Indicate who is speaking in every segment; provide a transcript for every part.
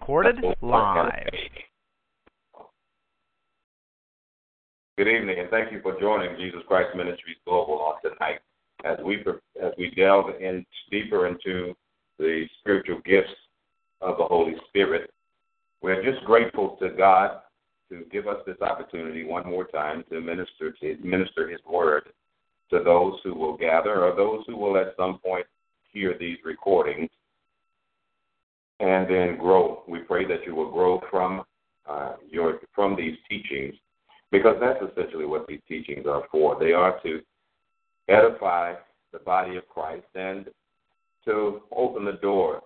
Speaker 1: Recorded live.
Speaker 2: Good evening, and thank you for joining Jesus Christ Ministries Global on tonight as we as we delve in deeper into the spiritual gifts of the Holy Spirit. We're just grateful to God to give us this opportunity one more time to minister to minister His word to those who will gather or those who will at some point hear these recordings and then grow. We pray that you will grow from uh, your from these teachings because that's essentially what these teachings are for. They are to edify the body of Christ and to open the door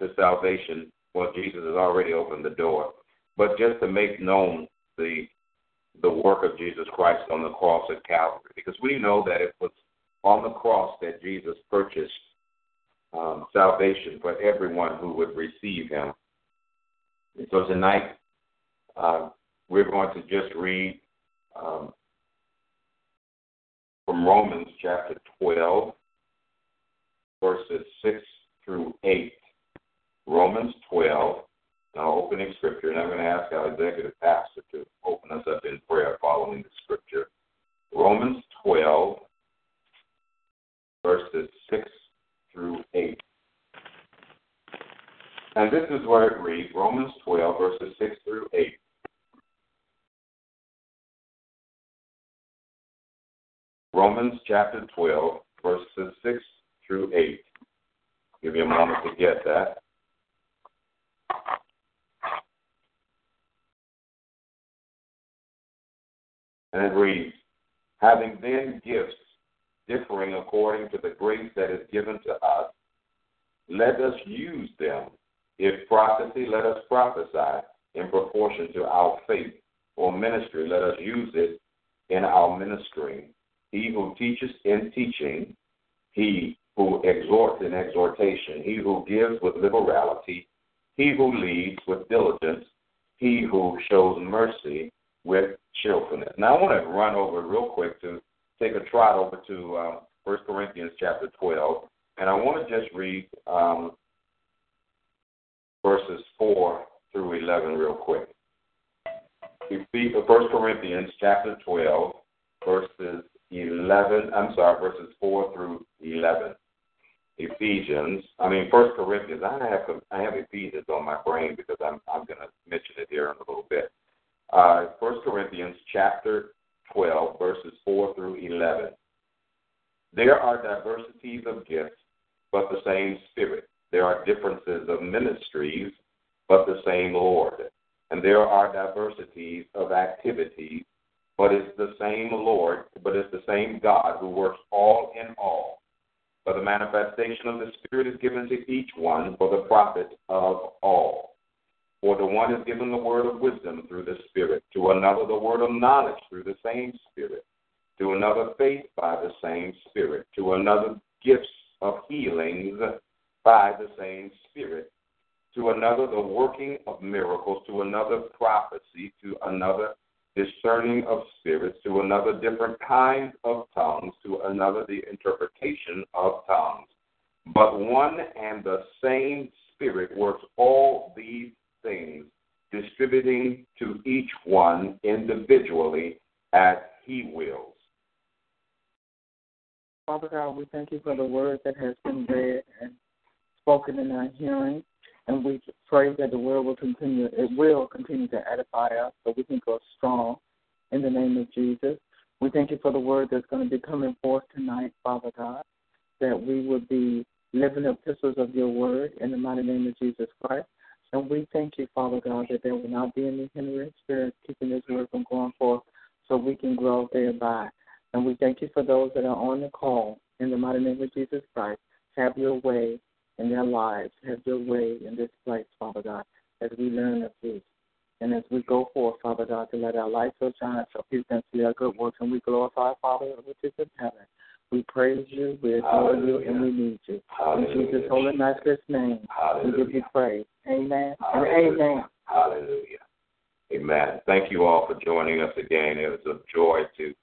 Speaker 2: to salvation. Well, Jesus has already opened the door, but just to make known the the work of Jesus Christ on the cross at Calvary, because we know that it was on the cross that Jesus purchased um, salvation for everyone who would receive Him. And so tonight, uh, we're going to just read um, from Romans chapter 12, verses 6 through 8. Romans 12, now opening scripture, and I'm going to ask our executive pastor to open us up in prayer following the scripture. Romans 12, verses 6 through 8. And this is where it reads Romans 12, verses 6 through 8. Romans chapter 12, verses 6 through 8. Give you a moment to get that. And it reads, Having then gifts differing according to the grace that is given to us, let us use them. If prophecy, let us prophesy in proportion to our faith. Or ministry, let us use it in our ministering. He who teaches in teaching, he who exhorts in exhortation, he who gives with liberality, he who leads with diligence, he who shows mercy with cheerfulness. Now, I want to run over real quick to take a trot over to um, 1 Corinthians chapter 12, and I want to just read um, verses 4 through 11 real quick. 1 Corinthians chapter 12, verses 11, I'm sorry, verses 4 through 11. Ephesians, I mean First Corinthians. I have I have Ephesians on my brain because I'm I'm going to mention it here in a little bit. Uh, First Corinthians chapter 12, verses 4 through 11. There are diversities of gifts, but the same Spirit. There are differences of ministries, but the same Lord. And there are diversities of activities, but it's the same Lord, but it's the same God who works all in all. For the manifestation of the Spirit is given to each one for the profit of all. For the one is given the word of wisdom through the Spirit, to another the word of knowledge through the same Spirit, to another faith by the same Spirit, to another gifts of healings by the same Spirit, to another the working of miracles, to another prophecy, to another discerning of spirits, to another different kinds of tongues, to another the interpretation of tongues. But one and the same Spirit works all these things, distributing to each one individually as he wills.
Speaker 3: Father God, we thank you for the word that has been read and spoken in our hearing. And we pray that the word will continue, it will continue to edify us so we can grow strong in the name of Jesus. We thank you for the word that's going to be coming forth tonight, Father God, that we will be living epistles of your word in the mighty name of Jesus Christ. And we thank you, Father God, that there will not be any hindering spirit keeping this word from going forth so we can grow thereby. And we thank you for those that are on the call In the mighty name of Jesus Christ, have your way in their lives. Have your way in this place, Father God, as we learn of you. And as we go forth, Father God, to let our light so shine so people can see our good works and we glorify, Father, which is in heaven. We praise you, we adore you, and we need you.
Speaker 2: Hallelujah.
Speaker 3: In Jesus' holy master's name,
Speaker 2: Hallelujah.
Speaker 3: we give you praise. Amen and
Speaker 2: Hallelujah.
Speaker 3: amen.
Speaker 2: Hallelujah. Amen. Thank you all for joining us again. It was a joy to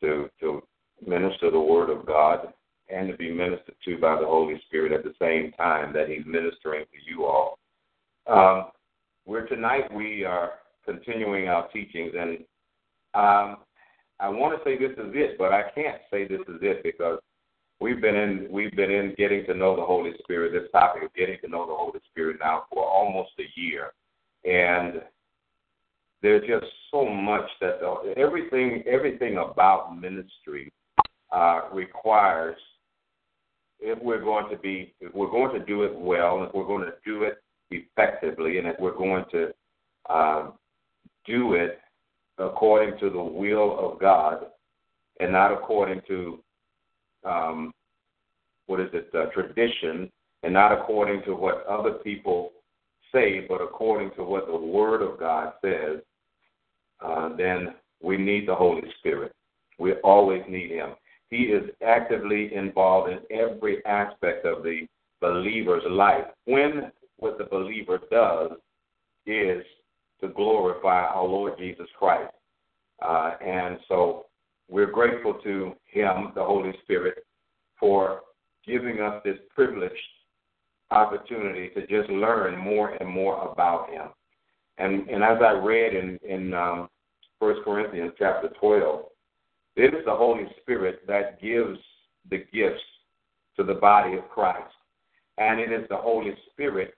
Speaker 2: to to minister the word of God and to be ministered to by the Holy Spirit at the same time that He's ministering to you all. Um, we're tonight we are continuing our teachings, and um, I want to say this is it, but I can't say this is it because we've been in we've been in getting to know the Holy Spirit. This topic of getting to know the Holy Spirit now for almost a year, and there's just so much that the, everything everything about ministry uh, requires if we're going to be if we're going to do it well, if we're going to do it effectively, and if we're going to uh, do it according to the will of God, and not according to um, what is it uh, tradition, and not according to what other people say, but according to what the Word of God says, uh, then we need the Holy Spirit. We always need Him. He is actively involved in every aspect of the believer's life. When what the believer does is to glorify our Lord Jesus Christ. Uh, and so we're grateful to Him, the Holy Spirit, for giving us this privileged opportunity to just learn more and more about Him. And, and as I read in, in um, 1 Corinthians chapter 12, it is the Holy Spirit that gives the gifts to the body of Christ. And it is the Holy Spirit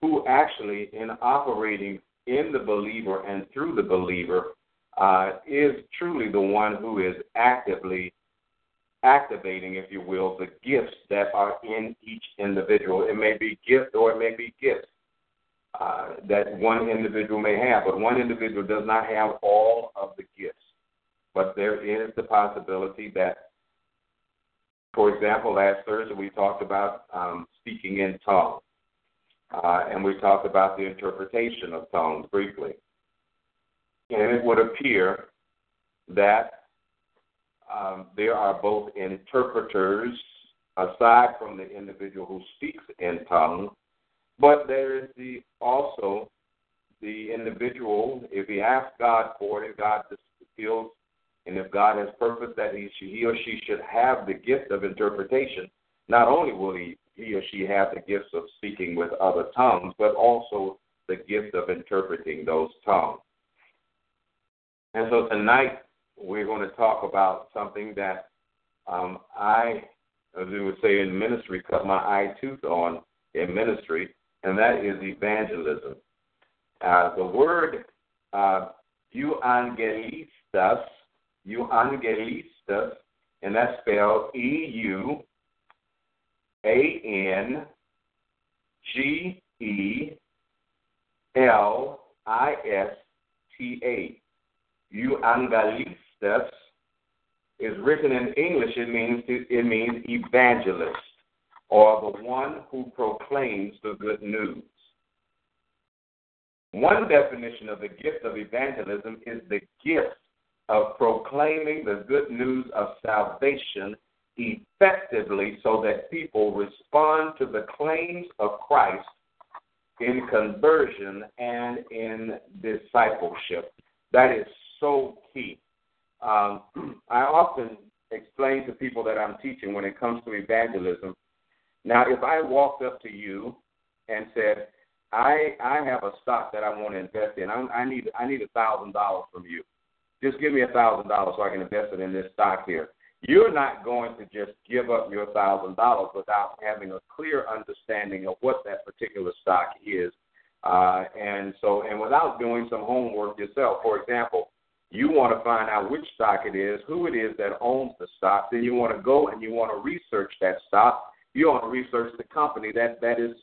Speaker 2: who actually, in operating in the believer and through the believer, uh, is truly the one who is actively activating, if you will, the gifts that are in each individual. It may be gift or it may be gifts uh, that one individual may have, but one individual does not have all of the gifts. But there is the possibility that, for example, last Thursday we talked about um, speaking in tongues. Uh, and we talked about the interpretation of tongues briefly. And it would appear that um, there are both interpreters, aside from the individual who speaks in tongues, but there is the also the individual, if he asks God for it, if God feels, and if God has purpose that he, he or she should have the gift of interpretation, not only will he he or she have the gifts of speaking with other tongues, but also the gift of interpreting those tongues. And so tonight we're going to talk about something that um, I, as we would say in ministry, cut my eye tooth on in ministry, and that is evangelism. Uh, the word uh, euangelistas, euangelistas, and that's spelled E U A N G E L I S T A. Euangelistas is written in English. It means it means evangelist or the one who proclaims the good news. One definition of the gift of evangelism is the gift of proclaiming the good news of salvation effectively so that people respond to the claims of Christ in conversion and in discipleship. That is so key. Um, I often explain to people that I'm teaching when it comes to evangelism. Now, if I walked up to you and said, "I I have a stock that I want to invest in. I, I need I need a thousand dollars from you. Just give me a thousand dollars so I can invest it in this stock here." You're not going to just give up your thousand dollars without having a clear understanding of what that particular stock is, uh, and so and without doing some homework yourself. For example, you want to find out which stock it is, who it is that owns the stock. Then you want to go and you want to research that stock. You want to research the company that that is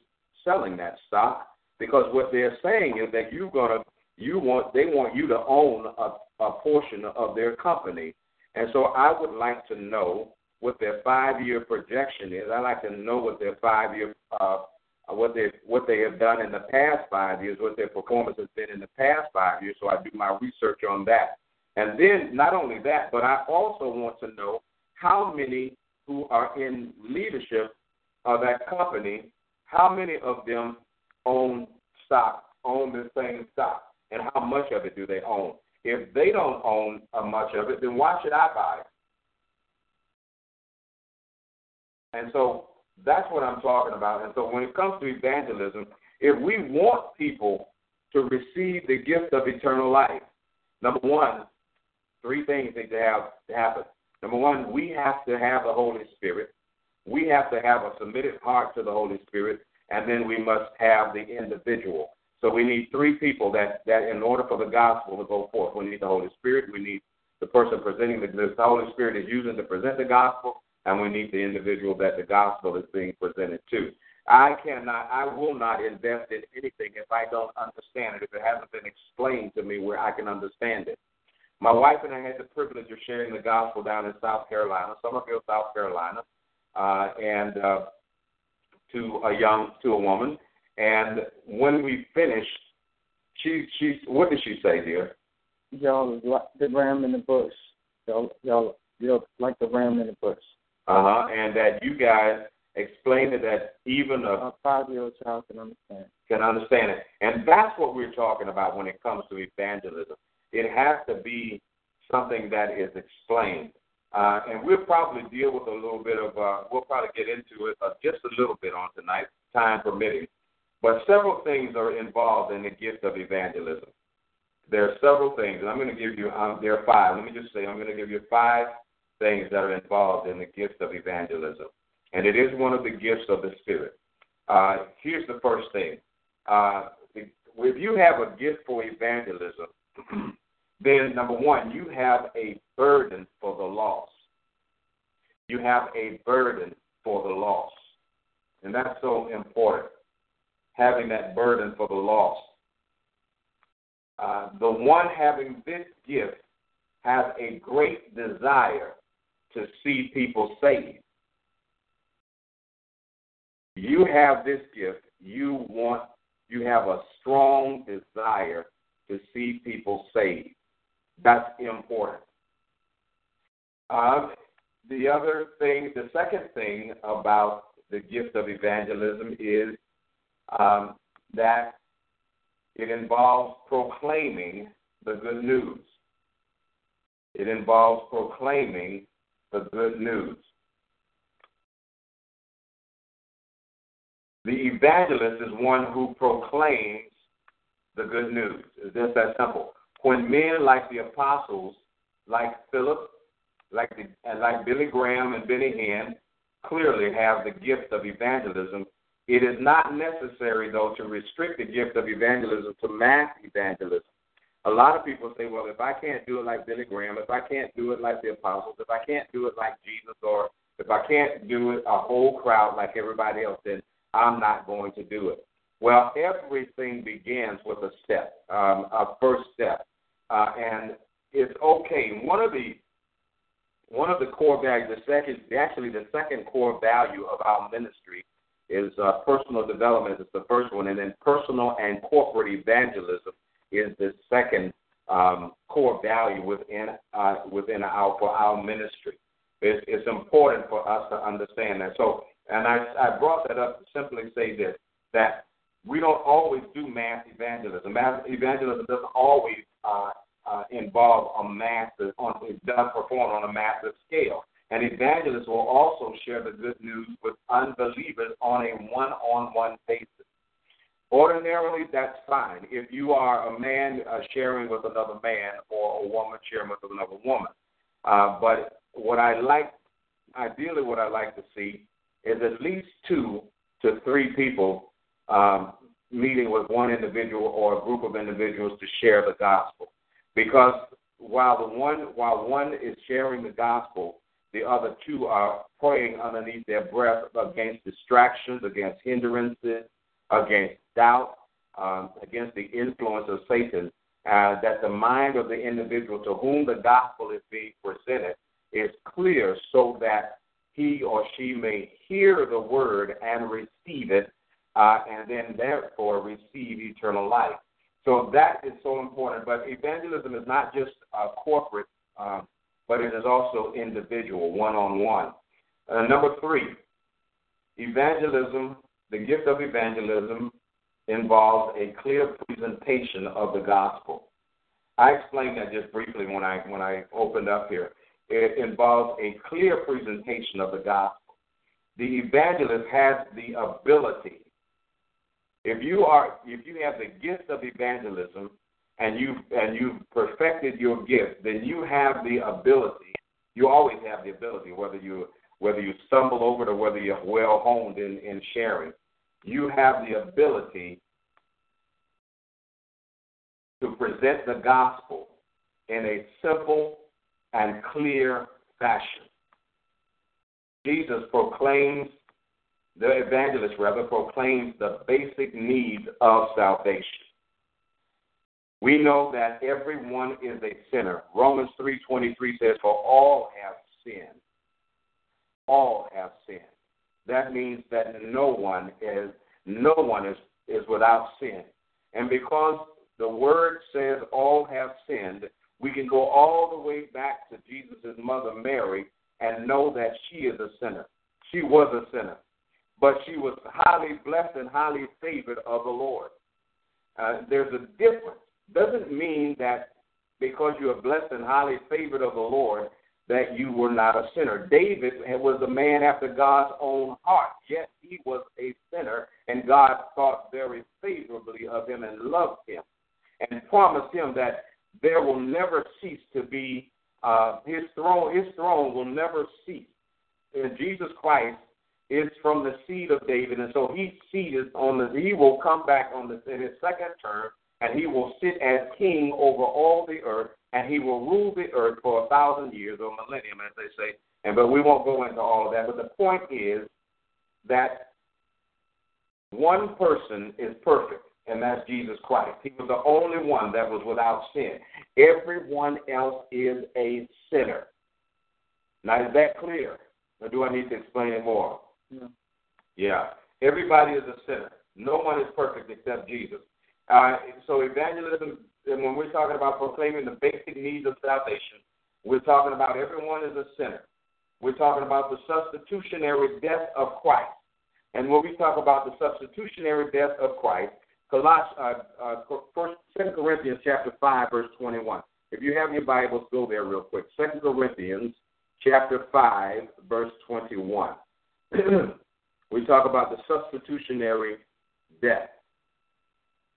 Speaker 2: selling that stock because what they're saying is that you're gonna you want they want you to own a, a portion of their company and so I would like to know what their five year projection is. I'd like to know what their five year uh, what they what they have done in the past five years, what their performance has been in the past five years. So I do my research on that. And then not only that, but I also want to know how many who are in leadership of that company, how many of them own stock, own the same stock, and how much of it do they own? If they don't own much of it, then why should I buy it? And so that's what I'm talking about. And so when it comes to evangelism, if we want people to receive the gift of eternal life, number one, three things need to have to happen. Number one, we have to have the Holy Spirit. We have to have a submitted heart to the Holy Spirit, and then we must have the individual. So we need three people that, that in order for the gospel to go forth, we need the Holy Spirit, we need the person presenting the, the Holy Spirit is using to present the gospel, and we need the individual that the gospel is being presented to. I cannot, I will not invest in anything if I don't understand it, if it hasn't been explained to me where I can understand it. My wife and I had the privilege of sharing the gospel down in South Carolina, Summerville, South Carolina, uh, and uh, to a young, to a woman. And when we finished, she, she, what did she say, dear?
Speaker 3: Y'all like the ram in the bush. Y'all, y'all, y'all like the ram in the bush.
Speaker 2: Uh huh. And that you guys explained it that even a,
Speaker 3: a five-year-old child can understand.
Speaker 2: Can understand it, and that's what we're talking about when it comes to evangelism. It has to be something that is explained, uh, and we'll probably deal with a little bit of. Uh, we'll probably get into it uh, just a little bit on tonight, time permitting. But several things are involved in the gift of evangelism. There are several things, and I'm going to give you. Um, there are five. Let me just say, I'm going to give you five things that are involved in the gift of evangelism. And it is one of the gifts of the Spirit. Uh, here's the first thing. Uh, if you have a gift for evangelism, then number one, you have a burden for the lost. You have a burden for the lost. And that's so important, having that burden for the lost. Uh, the one having this gift has a great desire to see people saved. You have this gift. You want, you have a strong desire to see people saved. That's important. Um, the other thing, the second thing about the gift of evangelism is um, that it involves proclaiming the good news. It involves proclaiming the good news. The evangelist is one who proclaims the good news. It's just that simple. When men like the apostles, like Philip, like the, like Billy Graham and Benny Hinn, clearly have the gift of evangelism, it is not necessary, though, to restrict the gift of evangelism to mass evangelism. A lot of people say, well, if I can't do it like Billy Graham, if I can't do it like the apostles, if I can't do it like Jesus, or if I can't do it a whole crowd like everybody else, then I'm not going to do it. Well, everything begins with a step, um, a first step, uh, and it's okay. One of the one of the core values, the second, actually the second core value of our ministry is uh, personal development. Is the first one, and then personal and corporate evangelism is the second um, core value within uh, within our for our ministry. It's, it's important for us to understand that. So, and I, I brought that up to simply say this that we don't always do mass evangelism. Mass evangelism doesn't always uh, uh, involve a massive, on, it does perform on a massive scale. And evangelists will also share the good news with unbelievers on a one-on-one basis. Ordinarily, that's fine. If you are a man uh, sharing with another man or a woman sharing with another woman. Uh, but what I like, ideally, what I like to see is at least two to three people um, meeting with one individual or a group of individuals to share the gospel. Because while the one while one is sharing the gospel, the other two are praying underneath their breath against distractions, against hindrances, against doubt, um, against the influence of Satan, uh, that the mind of the individual to whom the gospel is being presented is clear so that he or she may hear the word and receive it, uh, and then therefore receive eternal life. So that is so important. But evangelism is not just uh, corporate, uh, but it is also individual, one on one. Number three, evangelism, the gift of evangelism involves a clear presentation of the gospel. I explained that just briefly when I when I opened up here. It involves a clear presentation of the gospel. The evangelist has the ability. If you are if you have the gift of evangelism and you've and you've perfected your gift, then you have the ability. You always have the ability, whether you whether you stumble over it or whether you're well honed in, in sharing, you have the ability to present the gospel in a simple and clear fashion. Jesus proclaims, the evangelist rather, proclaims the basic needs of salvation. We know that everyone is a sinner. Romans 3.23 says, for all have sinned. All have sinned. That means that no one is no one is, is without sin. And because the word says all have sinned, we can go all the way back to Jesus' mother Mary and know that she is a sinner. She was a sinner, but she was highly blessed and highly favored of the Lord. Uh, there's a difference. Doesn't mean that because you are blessed and highly favored of the Lord that you were not a sinner. David was a man after God's own heart, yet he was a sinner, and God thought very favorably of him and loved him and promised him that there will never cease to be uh, his throne. His throne will never cease. And Jesus Christ is from the seed of David, and so he seated on the. He will come back on the in his second term, and he will sit as king over all the earth, and he will rule the earth for a thousand years or millennium, as they say. And but we won't go into all of that. But the point is that one person is perfect and that's Jesus Christ. He was the only one that was without sin. Everyone else is a sinner. Now, is that clear? Or do I need to explain it more?
Speaker 4: Yeah.
Speaker 2: Yeah. Everybody is a sinner. No one is perfect except Jesus. Uh, so, evangelism, and when we're talking about proclaiming the basic needs of salvation, we're talking about everyone is a sinner. We're talking about the substitutionary death of Christ. And when we talk about the substitutionary death of Christ, Colossians, uh, uh, First, Corinthians chapter five, verse twenty-one. If you have your Bibles, go there real quick. Second Corinthians chapter five, verse twenty-one. we talk about the substitutionary death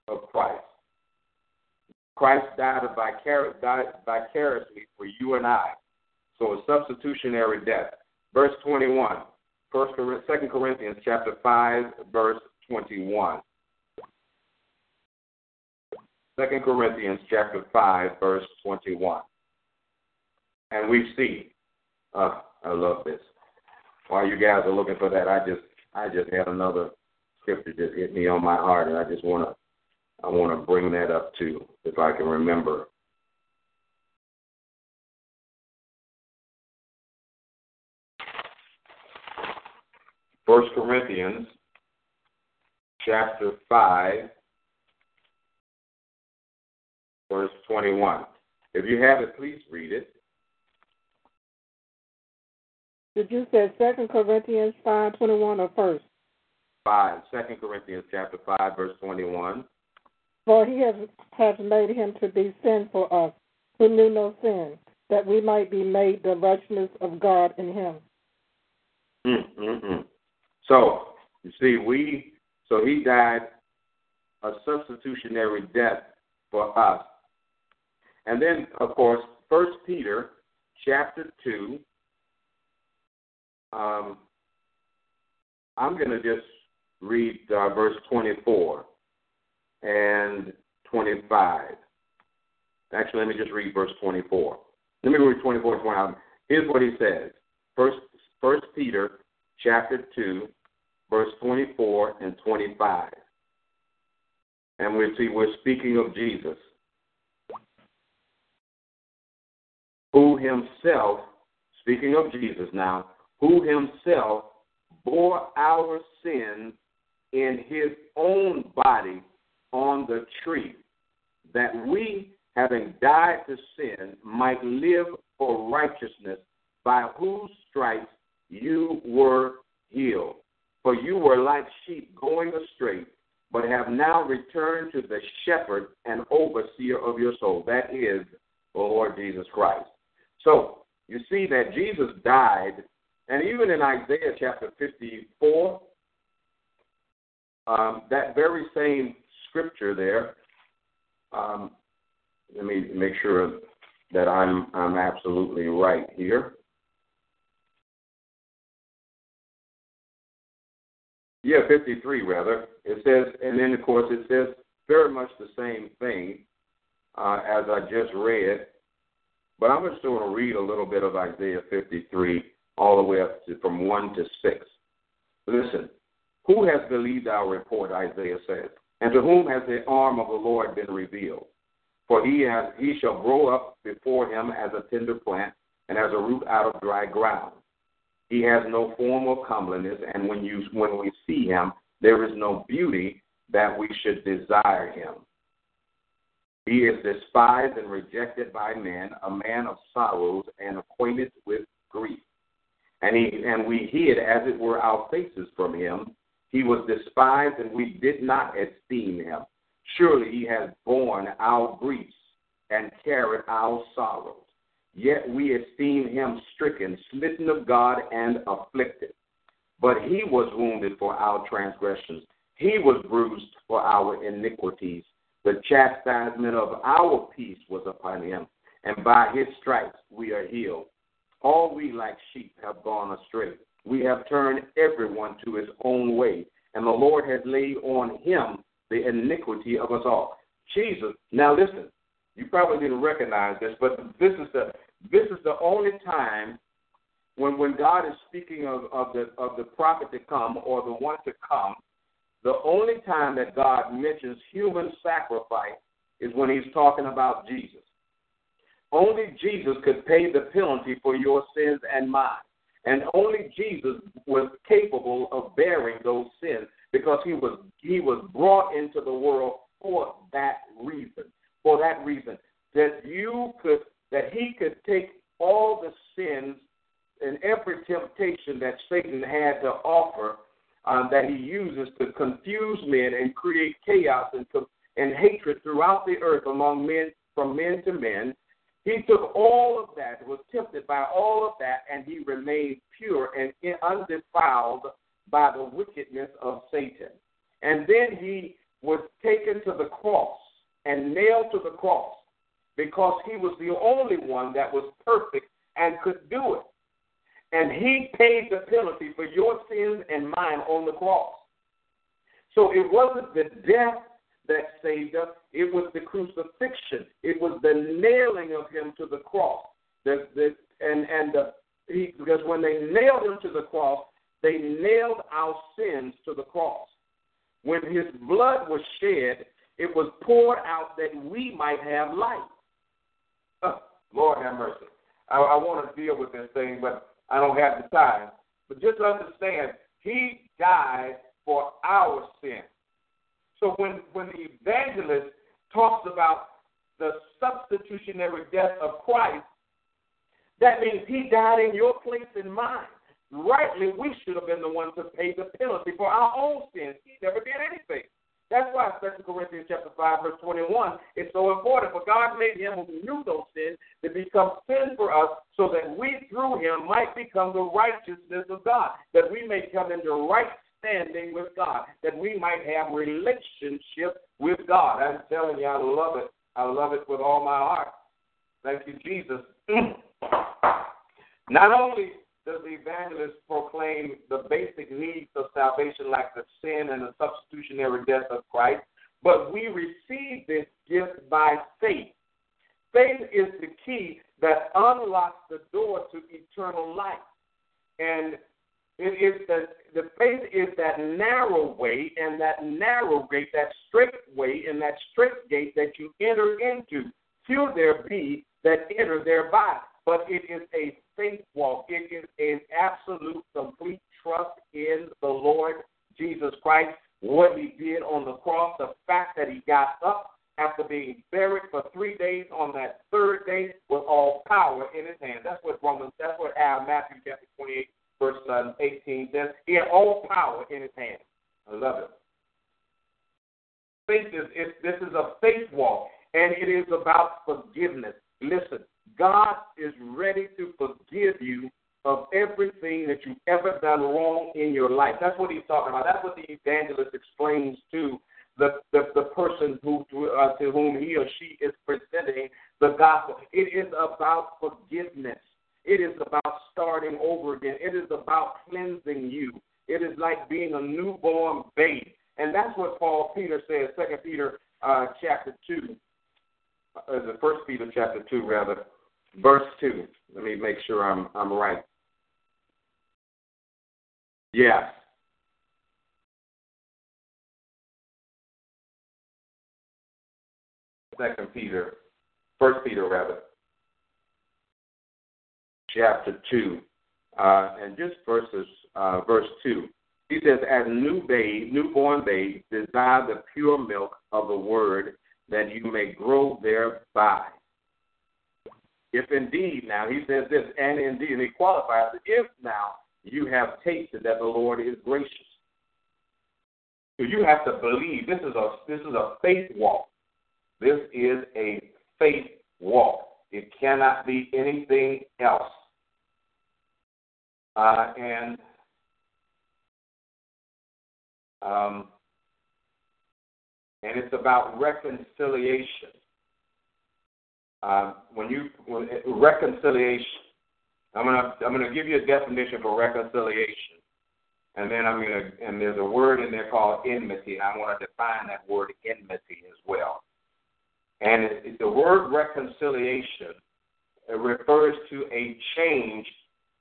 Speaker 2: of Christ. Christ died, vicar- died vicariously for you and I. So a substitutionary death. Verse 21. First, Second Corinthians chapter 5, verse 21. Second Corinthians chapter five, verse twenty-one. And we see, uh, I love this. While you guys are looking for that, I just I just had another scripture just hit me on my heart, and I just wanna I wanna bring that up too, if I can remember. First Corinthians chapter five verse 21. If you have it, please read it.
Speaker 4: Did you say Second Corinthians five twenty one or first?
Speaker 2: Five. Second Corinthians chapter five, verse twenty one.
Speaker 4: For he has has made him to be sin for us, who knew no sin, that we might be made the righteousness of God in him.
Speaker 2: Mm-hmm. So you see, we so he died a substitutionary death for us and then, of course, First Peter chapter 2. Um, I'm going to just read uh, verse 24 and 25. Actually, let me just read verse 24. Let me read 24 and 25. Here's what he says. First, First Peter chapter 2, verse 24 and 25. And we see we're speaking of Jesus. who himself, speaking of Jesus now, who himself bore our sins in his own body on the tree, that we, having died to sin, might live for righteousness, by whose stripes you were healed. For you were like sheep going astray, but have now returned to the shepherd and overseer of your soul. That is the Lord Jesus Christ. So you see that Jesus died, and even in Isaiah chapter 54, um, that very same scripture there. Um, let me make sure that I'm I'm absolutely right here. Yeah, 53 rather. It says, and then of course it says very much the same thing uh, as I just read. But I'm just going to read a little bit of Isaiah 53 all the way up to from 1 to 6. Listen, who has believed our report, Isaiah says, and to whom has the arm of the Lord been revealed? For he, has, he shall grow up before him as a tender plant and as a root out of dry ground. He has no form of comeliness, and when you when we see him, there is no beauty that we should desire him. He is despised and rejected by men, a man of sorrows and acquainted with grief. And he and we hid, as it were, our faces from him. He was despised, and we did not esteem him. Surely he has borne our griefs and carried our sorrows. Yet we esteem him stricken, smitten of God, and afflicted. But he was wounded for our transgressions, he was bruised for our iniquities. The chastisement of our peace was upon him, and by his stripes we are healed. All we like sheep have gone astray. We have turned everyone to his own way, and the Lord has laid on him the iniquity of us all. Jesus, now listen, you probably didn't recognize this, but this is the this is the only time when when God is speaking of, of the of the prophet to come or the one to come, the only time that God mentions human sacrifice is when he's talking about Jesus. Only Jesus could pay the penalty for your sins and mine. And only Jesus was capable of bearing those sins because he was he was brought into the world for that reason for that reason, that you could, that he could take all the sins and every temptation that Satan had to offer um, that he uses to confuse men and create chaos and, and hatred throughout the earth among men, from men to men. He took all of that, was tempted by all of that, and he remained pure and undefiled by the wickedness of Satan. And then he was taken to the cross and nailed to the cross because he was the only one that was perfect and could do it. And he paid the penalty for your sins and mine on the cross. So it wasn't the death that saved us, it was the crucifixion. It was the nailing of him to the cross. The, the, and and the, he, because when they nailed him to the cross, they nailed our sins to the cross. When his blood was shed, it was poured out that we might have life. Uh, Lord have mercy. I, I want to deal with this thing, but I don't have the time. But just understand, He died for our sin. So when, when the evangelist talks about the substitutionary death of Christ, that means He died in your place and mine. Rightly, we should have been the ones to pay the penalty for our own sins. He never did anything. That's why 2 Corinthians chapter 5, verse 21 is so important. For God made him who knew those sins to become sin for us, so that we through him might become the righteousness of God, that we may come into right standing with God, that we might have relationship with God. I'm telling you, I love it. I love it with all my heart. Thank you, Jesus. Not only does the evangelist proclaim the basic needs of salvation, like the sin and the substitutionary death of Christ, but we receive this gift by faith. Faith is the key that unlocks the door to eternal life. And it is the, the faith is that narrow way and that narrow gate, that straight way and that straight gate that you enter into. Few there be that enter thereby. But it is a faith walk. It is an absolute, complete trust in the Lord Jesus Christ, what he did on the cross, the fact that he got up after being buried for three days on that third day with all power in his hand. That's what Romans, that's what uh, Matthew chapter 28, verse uh, 18 says. He had all power in his hand. I love it. Faith is, is this is a faith walk, and it is about forgiveness. Listen, God is ready to forgive you of everything that you've ever done wrong in your life. That's what he's talking about. That's what the evangelist explains to the, the, the person who uh, to whom he or she is presenting the gospel. It is about forgiveness. It is about starting over again. It is about cleansing you. It is like being a newborn babe. And that's what Paul Peter says, Second Peter uh, chapter two, uh, the First Peter chapter two rather, verse two. Let me make sure I'm I'm right. Yes. Second Peter, First Peter rather, chapter two, uh, and just verses uh, verse two. He says, "As new babe, newborn babe, desire the pure milk of the word, that you may grow thereby." If indeed, now he says this, and indeed, and he qualifies, if now you have tasted that the Lord is gracious. So you have to believe. This is a this is a faith walk. This is a faith walk. It cannot be anything else. Uh, and um, and it's about reconciliation. Uh, when you when, reconciliation, I'm gonna I'm gonna give you a definition for reconciliation, and then I'm gonna and there's a word in there called enmity. And I want to define that word enmity as well. And it, it, the word reconciliation refers to a change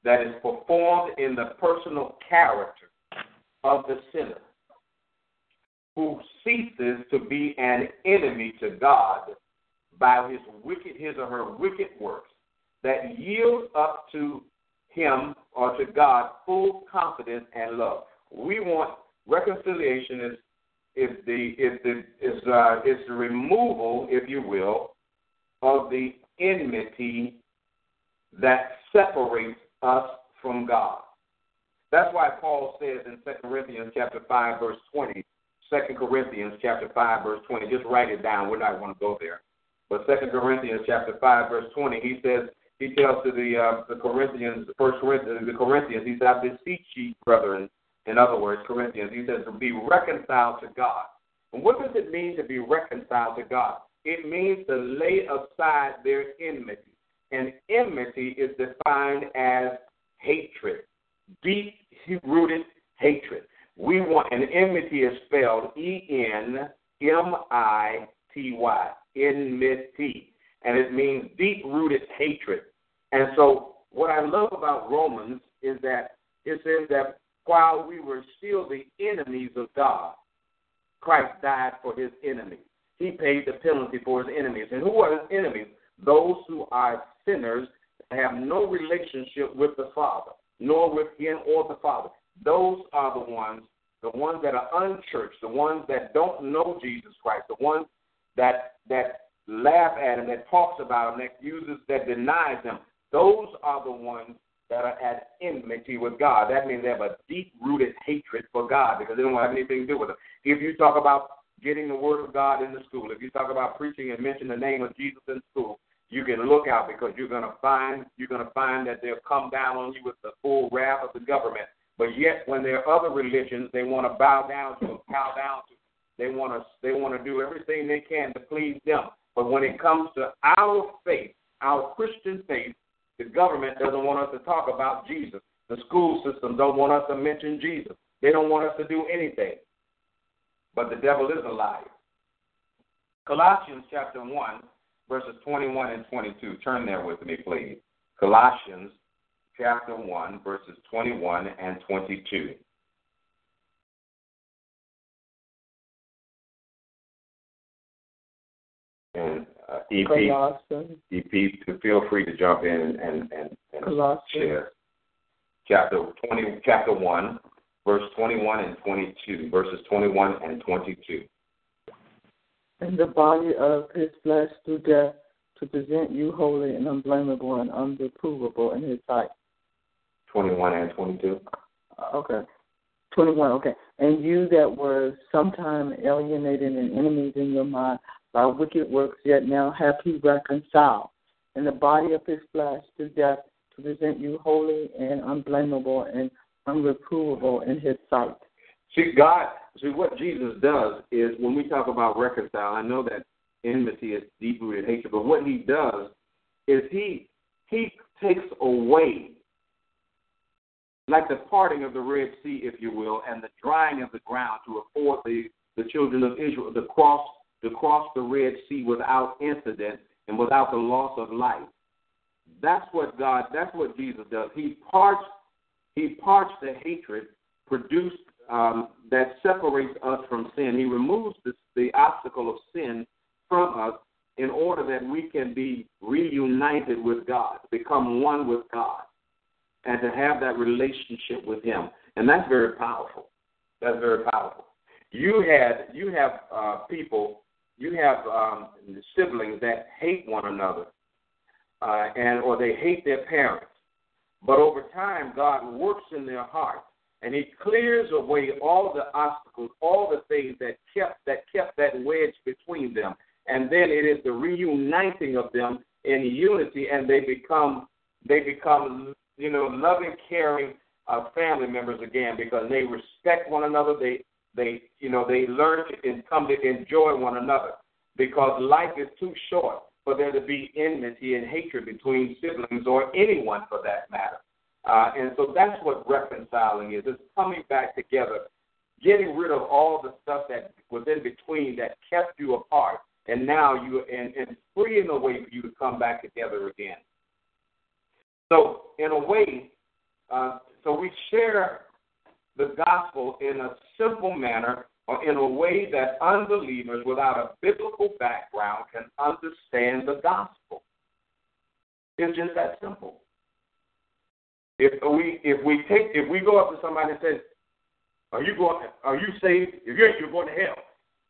Speaker 2: that is performed in the personal character of the sinner who ceases to be an enemy to God by his wicked his or her wicked works that yield up to him or to God full confidence and love. We want reconciliation is is the is the is uh, is the removal, if you will, of the enmity that separates us from God. That's why Paul says in 2 Corinthians chapter 5, verse 20, 2 Corinthians chapter 5, verse 20, just write it down. We're not going to go there. But 2 Corinthians chapter 5, verse 20, he says, he tells to the uh, the Corinthians, the first Corinthians, the Corinthians, he says, I beseech ye, brethren, in other words, Corinthians, he says to be reconciled to God. And what does it mean to be reconciled to God? It means to lay aside their enmity. And enmity is defined as hatred, deep rooted hatred. We want, and enmity is spelled E N M I T Y, enmity. And it means deep rooted hatred. And so, what I love about Romans is that it says that while we were still the enemies of God, Christ died for his enemies. He paid the penalty for his enemies. And who are his enemies? Those who are sinners have no relationship with the Father, nor with him or the Father. Those are the ones, the ones that are unchurched, the ones that don't know Jesus Christ, the ones that that laugh at him, that talks about him, that uses, that denies him. Those are the ones that are at enmity with God. That means they have a deep rooted hatred for God because they don't have anything to do with Him. If you talk about getting the Word of God in the school, if you talk about preaching and mention the name of Jesus in school, you can look out because you're to find you're to find that they'll come down on you with the full wrath of the government. But yet, when there are other religions, they want to bow down to, bow down to. They want to they want to do everything they can to please them. But when it comes to our faith, our Christian faith, the government doesn't want us to talk about Jesus. The school system don't want us to mention Jesus. They don't want us to do anything. But the devil is a liar. Colossians chapter 1, verses 21 and 22. Turn there with me, please. Colossians chapter 1, verses 21 and 22. And uh,
Speaker 5: EP,
Speaker 3: Colossians.
Speaker 5: EP, feel free to jump in and and, and, and
Speaker 3: Colossians.
Speaker 5: share. Chapter twenty, chapter one, verse twenty-one and twenty-two, verses twenty-one and twenty-two.
Speaker 3: In the body of his flesh through death to present you holy and unblameable and unreprovable in his sight.
Speaker 5: Twenty-one and twenty-two.
Speaker 3: Okay. 21, okay. And you that were sometime alienated and enemies in your mind by wicked works, yet now have he reconciled in the body of his flesh to death to present you holy and unblameable and unreprovable in his sight.
Speaker 2: See, God, see, what Jesus does is when we talk about reconcile, I know that enmity is deep rooted hatred, but what he does is he he takes away like the parting of the Red Sea, if you will, and the drying of the ground to afford the, the children of Israel the cross to cross the Red Sea without incident and without the loss of life. That's what God. That's what Jesus does. He parts. He parts the hatred produced um, that separates us from sin. He removes the, the obstacle of sin from us in order that we can be reunited with God, become one with God and to have that relationship with Him, and that's very powerful. That's very powerful. You had you have uh, people, you have um, siblings that hate one another, uh, and or they hate their parents. But over time, God works in their heart, and He clears away all the obstacles, all the things that kept that kept that wedge between them, and then it is the reuniting of them in unity, and they become they become you know, loving, caring uh, family members again because they respect one another. They, they, you know, they learn to and come to enjoy one another because life is too short for there to be enmity and hatred between siblings or anyone for that matter. Uh, and so that's what reconciling is. It's coming back together, getting rid of all the stuff that was in between that kept you apart, and now you and, and freeing a way for you to come back together again. So, in a way, uh, so we share the gospel in a simple manner or in a way that unbelievers without a biblical background can understand the gospel. It's just that simple. If we if we take if we go up to somebody and say, "Are you going? Are you saved? If you're you're going to hell,"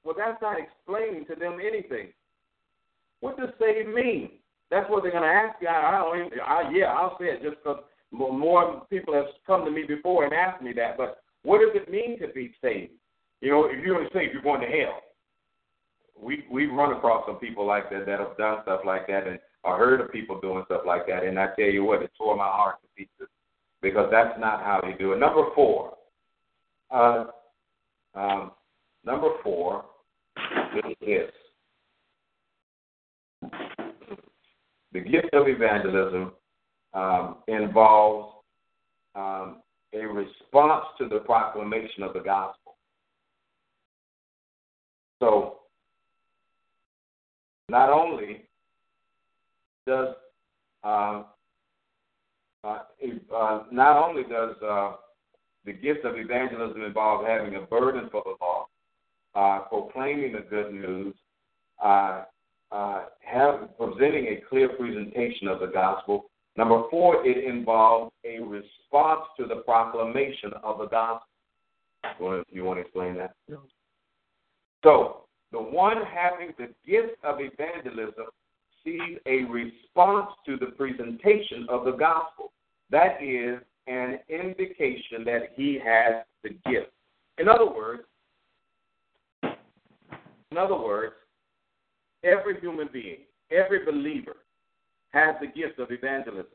Speaker 2: well, that's not explaining to them anything. What does saved mean? That's what they're going to ask you. I, I don't even, I, yeah, I'll say it just because more people have come to me before and asked me that. But what does it mean to be saved? You know, if you're saved, you're going to hell. We we run across some people like that that have done stuff like that, and I heard of people doing stuff like that. And I tell you what, it tore my heart to pieces because that's not how they do it. Number four. Uh, um, number four is this. the gift of evangelism um, involves um, a response to the proclamation of the gospel. So, not only does uh, uh, uh, not only does uh, the gift of evangelism involve having a burden for the law, uh, proclaiming the good news, have presenting a clear presentation of the gospel. Number four, it involves a response to the proclamation of the gospel. You want to, you want to explain that? No. So, the one having the gift of evangelism sees a response to the presentation of the gospel. That is an indication that he has the gift. In other words, in other words, Every human being, every believer has the gift of evangelism.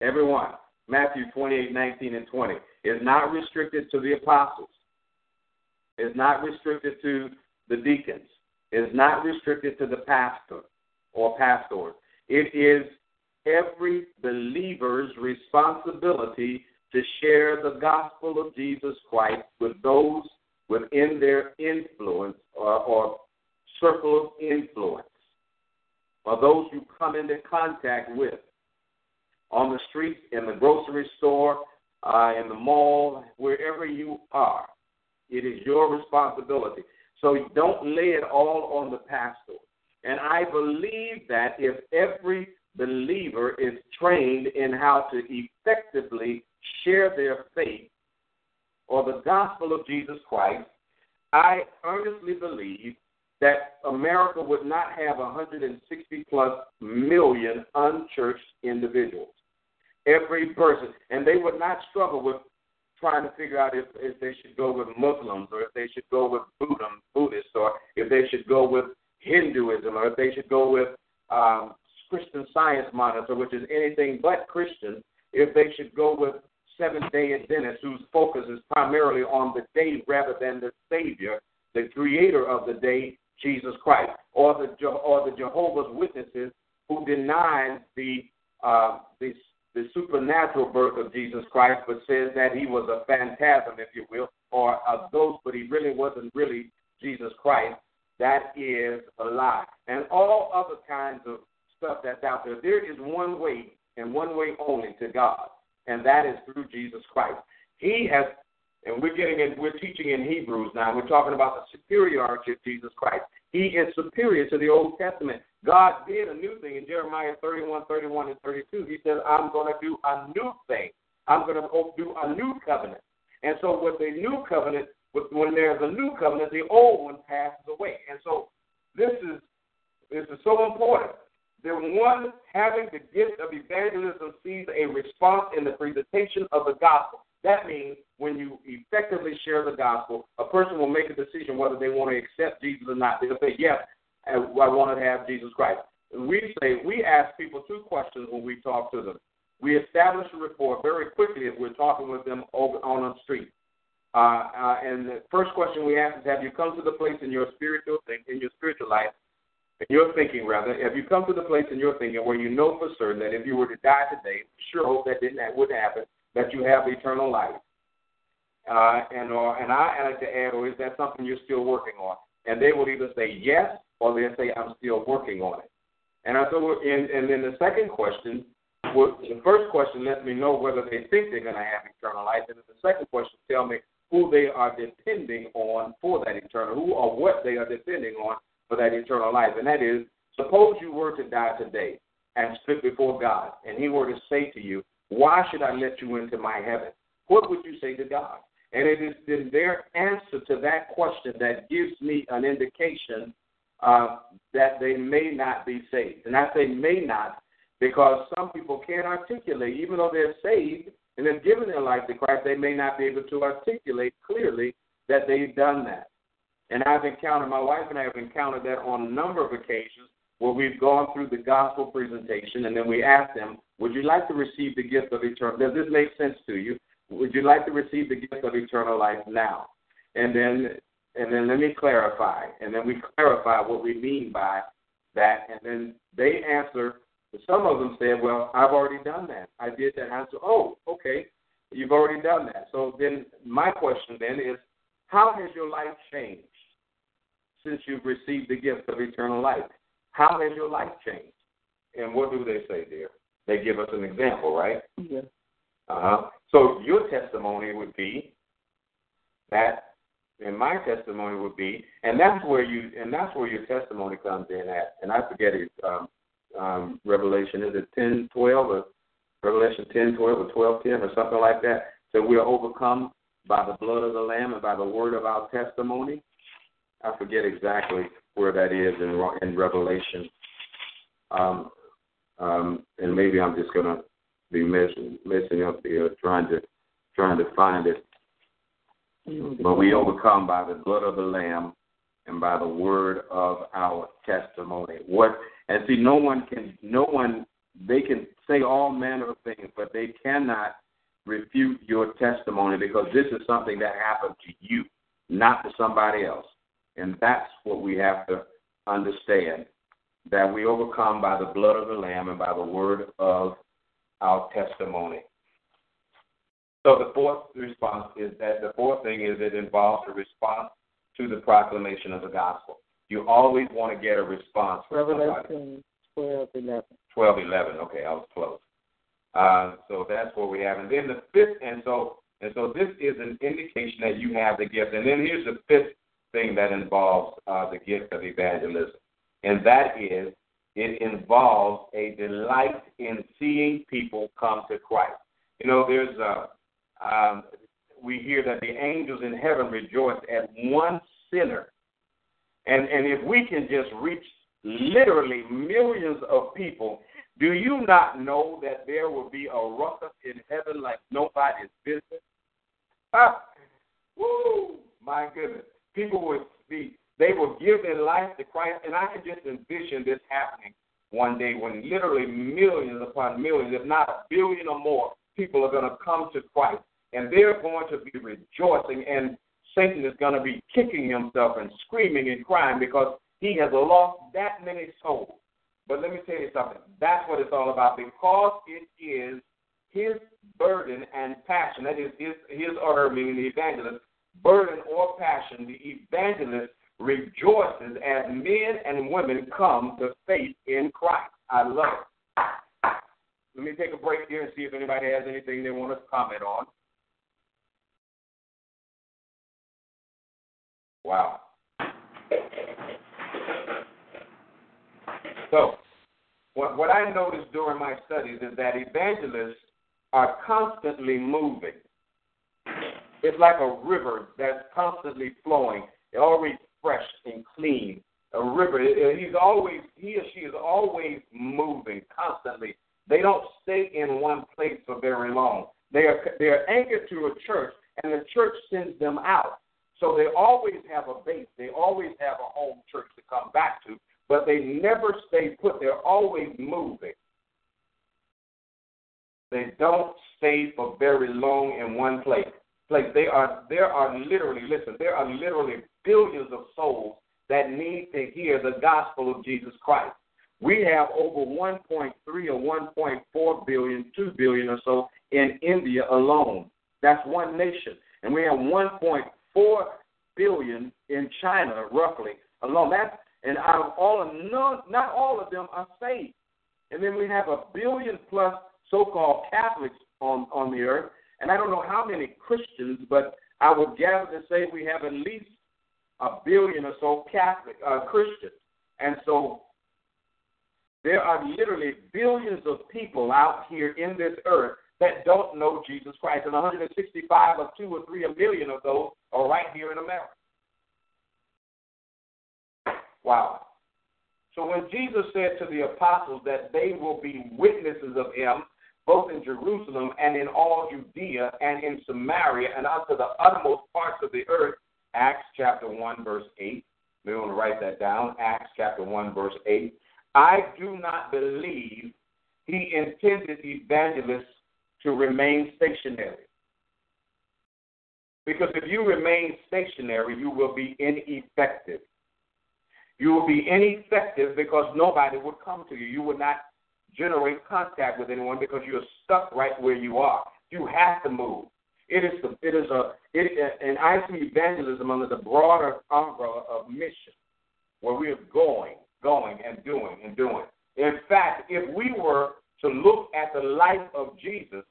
Speaker 2: Everyone. Matthew 28, 19, and 20 is not restricted to the apostles. Is not restricted to the deacons. Is not restricted to the pastor or pastors. It is every believer's responsibility to share the gospel of Jesus Christ with those within their influence or, or circle of influence, or those you come into contact with on the street, in the grocery store, uh, in the mall, wherever you are. It is your responsibility. So don't lay it all on the pastor. And I believe that if every believer is trained in how to effectively share their faith or the gospel of Jesus Christ, I earnestly believe that America would not have 160 plus million unchurched individuals. Every person. And they would not struggle with trying to figure out if, if they should go with Muslims or if they should go with Buddhism, Buddhists or if they should go with Hinduism or if they should go with um, Christian Science Monitor, which is anything but Christian, if they should go with Seventh day Adventists, whose focus is primarily on the day rather than the Savior, the creator of the day, Jesus Christ, or the or the Jehovah's Witnesses who denies the uh, the the supernatural birth of Jesus Christ, but says that he was a phantasm, if you will, or a ghost, but he really wasn't really Jesus Christ. That is a lie. And all other kinds of stuff that's out there. There is one way and one way only to God, and that is through Jesus Christ. He has, and we're getting in, we're teaching in Hebrews now. We're talking about the superiority of Jesus Christ. He is superior to the Old Testament. God did a new thing in Jeremiah 31, 31, and 32. He said, I'm going to do a new thing. I'm going to do a new covenant. And so, with the new covenant, when there's a new covenant, the old one passes away. And so, this is this is so important. The one having the gift of evangelism sees a response in the presentation of the gospel. That means when you effectively share the gospel, a person will make a decision whether they want to accept Jesus or not. They'll say, Yes, I want to have Jesus Christ. We say we ask people two questions when we talk to them. We establish a rapport very quickly if we're talking with them over on the street. Uh, uh, and the first question we ask is, have you come to the place in your spiritual in your spiritual life, in your thinking rather, have you come to the place in your thinking where you know for certain that if you were to die today, sure hope that didn't that wouldn't happen, that you have eternal life. Uh, and or and I like to add, or is that something you're still working on? And they will either say yes or they'll say I'm still working on it. And I thought, and, and then the second question, well, the first question lets me know whether they think they're going to have eternal life, and the second question tell me who they are depending on for that eternal, who or what they are depending on for that eternal life. And that is, suppose you were to die today and stood before God, and He were to say to you, why should I let you into my heaven? What would you say to God? And it is in their answer to that question that gives me an indication uh, that they may not be saved. And I say may not because some people can't articulate, even though they're saved and have given their life to Christ, they may not be able to articulate clearly that they've done that. And I've encountered, my wife and I have encountered that on a number of occasions where we've gone through the gospel presentation and then we ask them, Would you like to receive the gift of eternal? Life? Does this make sense to you? Would you like to receive the gift of eternal life now? And then and then let me clarify. And then we clarify what we mean by that. And then they answer. Some of them said, Well, I've already done that. I did that. I said, Oh, okay. You've already done that. So then my question then is, how has your life changed since you've received the gift of eternal life? How has your life changed? And what do they say there? They give us an example, right?
Speaker 3: Yes.
Speaker 2: Uh huh. So your testimony would be that, and my testimony would be, and that's where you, and that's where your testimony comes in at. And I forget it. Um, um, Revelation is it ten twelve or Revelation ten twelve or twelve ten or something like that. That we are overcome by the blood of the Lamb and by the word of our testimony. I forget exactly where that is in in Revelation. Um, um, and maybe I'm just gonna be messing messing up here trying to trying to find it. But we overcome by the blood of the Lamb and by the word of our testimony. What and see, no one can, no one, they can say all manner of things, but they cannot refute your testimony because this is something that happened to you, not to somebody else. And that's what we have to understand that we overcome by the blood of the Lamb and by the word of our testimony. So the fourth response is that the fourth thing is it involves a response to the proclamation of the gospel. You always want to get a response from
Speaker 3: Revelation twelve eleven.
Speaker 2: Twelve eleven. Okay, I was close. Uh, so that's what we have, and then the fifth, and so and so this is an indication that you have the gift. And then here's the fifth thing that involves uh, the gift of evangelism, and that is it involves a delight in seeing people come to Christ. You know, there's a um, we hear that the angels in heaven rejoice at one sinner, and and if we can just reach literally millions of people, do you not know that there will be a ruckus in heaven like nobody's business? Ah, woo! My goodness, people would be they will give their life to Christ, and I can just envision this happening one day when literally millions upon millions, if not a billion or more, people are going to come to Christ, and they're going to be rejoicing, and Satan is going to be kicking himself and screaming and crying because he has lost that many souls. But let me tell you something. That's what it's all about because it is his burden and passion. That is his, his or her, meaning the evangelist, burden or passion. The evangelist rejoices as men and women come to faith in Christ. I love it. Let me take a break here and see if anybody has anything they want to comment on. Wow. So, what, what I noticed during my studies is that evangelists are constantly moving. It's like a river that's constantly flowing. They're always fresh and clean. A river. He's always he or she is always moving constantly. They don't stay in one place for very long. They are they are anchored to a church, and the church sends them out. So they always have a base. They always have a home church to come back to but they never stay put. They're always moving. They don't stay for very long in one place. Place. They are there are literally listen. There are literally billions of souls that need to hear the gospel of Jesus Christ. We have over 1.3 or 1.4 billion, 2 billion or so in India alone. That's one nation. And we have 1.4 billion in China, roughly, alone. That's and out of all of none, not all of them are saved. And then we have a billion plus so-called Catholics on on the earth, and I don't know how many Christians, but I would gather to say we have at least a billion or so Catholic uh, Christians, and so there are literally billions of people out here in this earth that don't know Jesus Christ, and 165 or two or three a million of those are right here in America. Wow. So when Jesus said to the apostles that they will be witnesses of him, both in Jerusalem and in all Judea and in Samaria and unto the uttermost parts of the earth, Acts chapter 1, verse 8. We want to write that down. Acts chapter 1, verse 8. I do not believe he intended evangelists to remain stationary. Because if you remain stationary, you will be ineffective. You will be ineffective because nobody would come to you. You would not generate contact with anyone because you're stuck right where you are. You have to move. It is the, it is a it, and I see evangelism under the broader umbrella of mission, where we are going, going and doing and doing. In fact, if we were to look at the life of Jesus,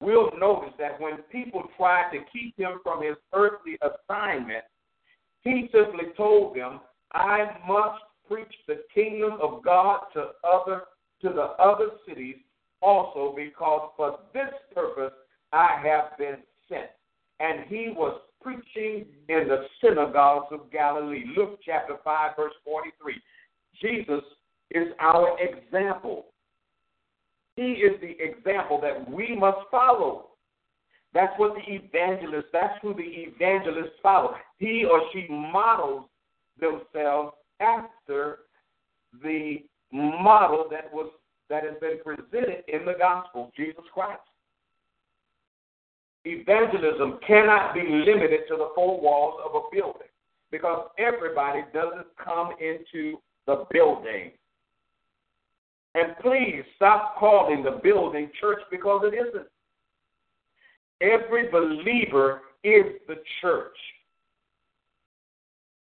Speaker 2: we'll notice that when people tried to keep him from his earthly assignment, he simply told them, I must preach the kingdom of God to other to the other cities also because for this purpose I have been sent. And he was preaching in the synagogues of Galilee. Luke chapter 5, verse 43. Jesus is our example. He is the example that we must follow. That's what the evangelist, that's who the evangelist follow. He or she models themselves after the model that was that has been presented in the gospel, Jesus Christ. Evangelism cannot be limited to the four walls of a building because everybody doesn't come into the building. And please stop calling the building church because it isn't. Every believer is the church.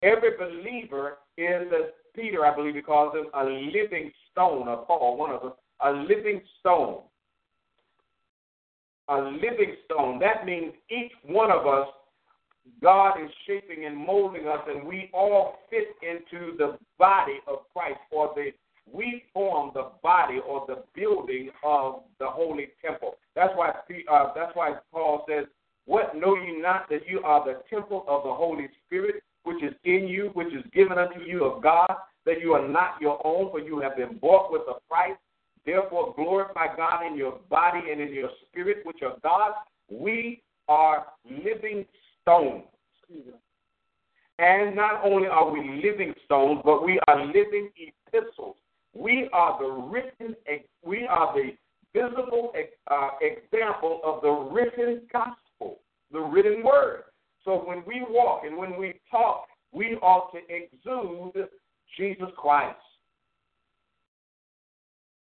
Speaker 2: Every believer is, as Peter, I believe he calls him, a living stone, or Paul, one of them, a living stone. A living stone. That means each one of us God is shaping and molding us, and we all fit into the body of Christ, or the we form the body or the building of the holy temple. That's why uh, that's why Paul says, "What know ye not that you are the temple of the Holy Spirit, which is in you, which is given unto you of God, that you are not your own, for you have been bought with a price. Therefore, glorify God in your body and in your spirit, which are God's. We are living stones. And not only are we living stones, but we are living epistles. We are the written, we are the visible uh, example of the written gospel, the written word. So when we walk and when we talk, we ought to exude Jesus Christ.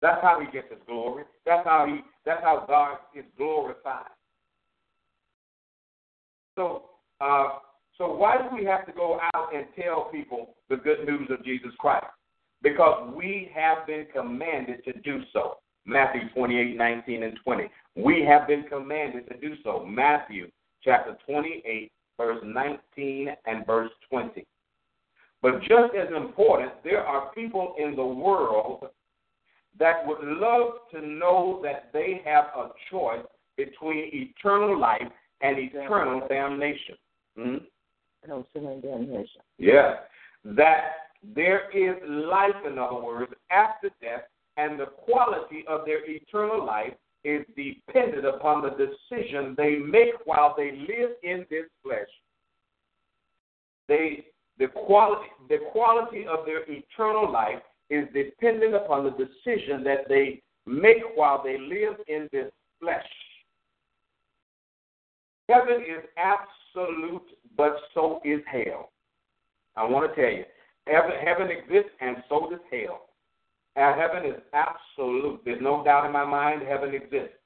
Speaker 2: That's how he gets his glory. That's how he that's how God is glorified. So uh, so why do we have to go out and tell people the good news of Jesus Christ? Because we have been commanded to do so. Matthew 28, 19, and 20. We have been commanded to do so. Matthew chapter 28, verse 19 and verse 20. But just as important, there are people in the world that would love to know that they have a choice between eternal life and eternal damnation.
Speaker 3: Hmm? Eternal damnation.
Speaker 2: Yes. That there is life, in other words, after death, and the quality of their eternal life is dependent upon the decision they make while they live in this flesh. They the quality the quality of their eternal life is dependent upon the decision that they make while they live in this flesh. Heaven is absolute, but so is hell. I want to tell you, heaven, heaven exists, and so does hell. And heaven is absolute. There's no doubt in my mind heaven exists,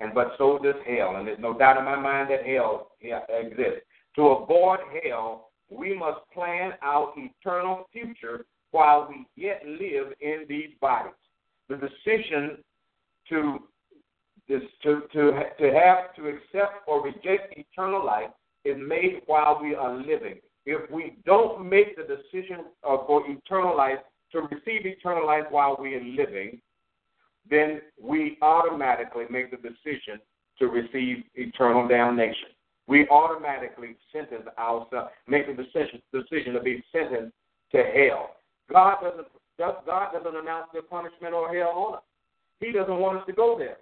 Speaker 2: and but so does hell. And there's no doubt in my mind that hell exists. To avoid hell, we must plan our eternal future while we yet live in these bodies. The decision to this, to, to, to have to accept or reject eternal life is made while we are living. If we don't make the decision uh, for eternal life to receive eternal life while we are living, then we automatically make the decision to receive eternal damnation. We automatically sentence ourselves, make the decision, decision to be sentenced to hell. God doesn't God doesn't announce the punishment or hell on us. He doesn't want us to go there.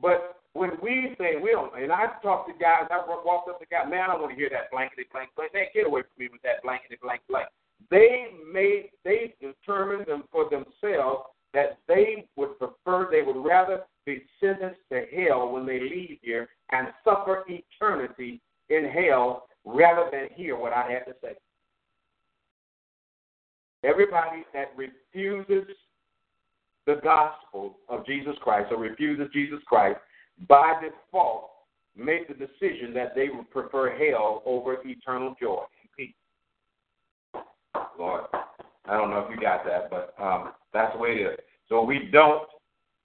Speaker 2: But when we say we don't, and I talk to guys, I walk up to guys, man, I don't want to hear that blankety blank blank. Man, get away from me with that blankety blank blank. They made, they determined them for themselves that they would prefer, they would rather be sentenced to hell when they leave here and suffer eternity in hell rather than hear what I have to say. Everybody that refuses the gospel of Jesus Christ or refuses Jesus Christ, by default, make the decision that they would prefer hell over eternal joy and peace. Lord, I don't know if you got that, but um, that's the way it is. So we don't,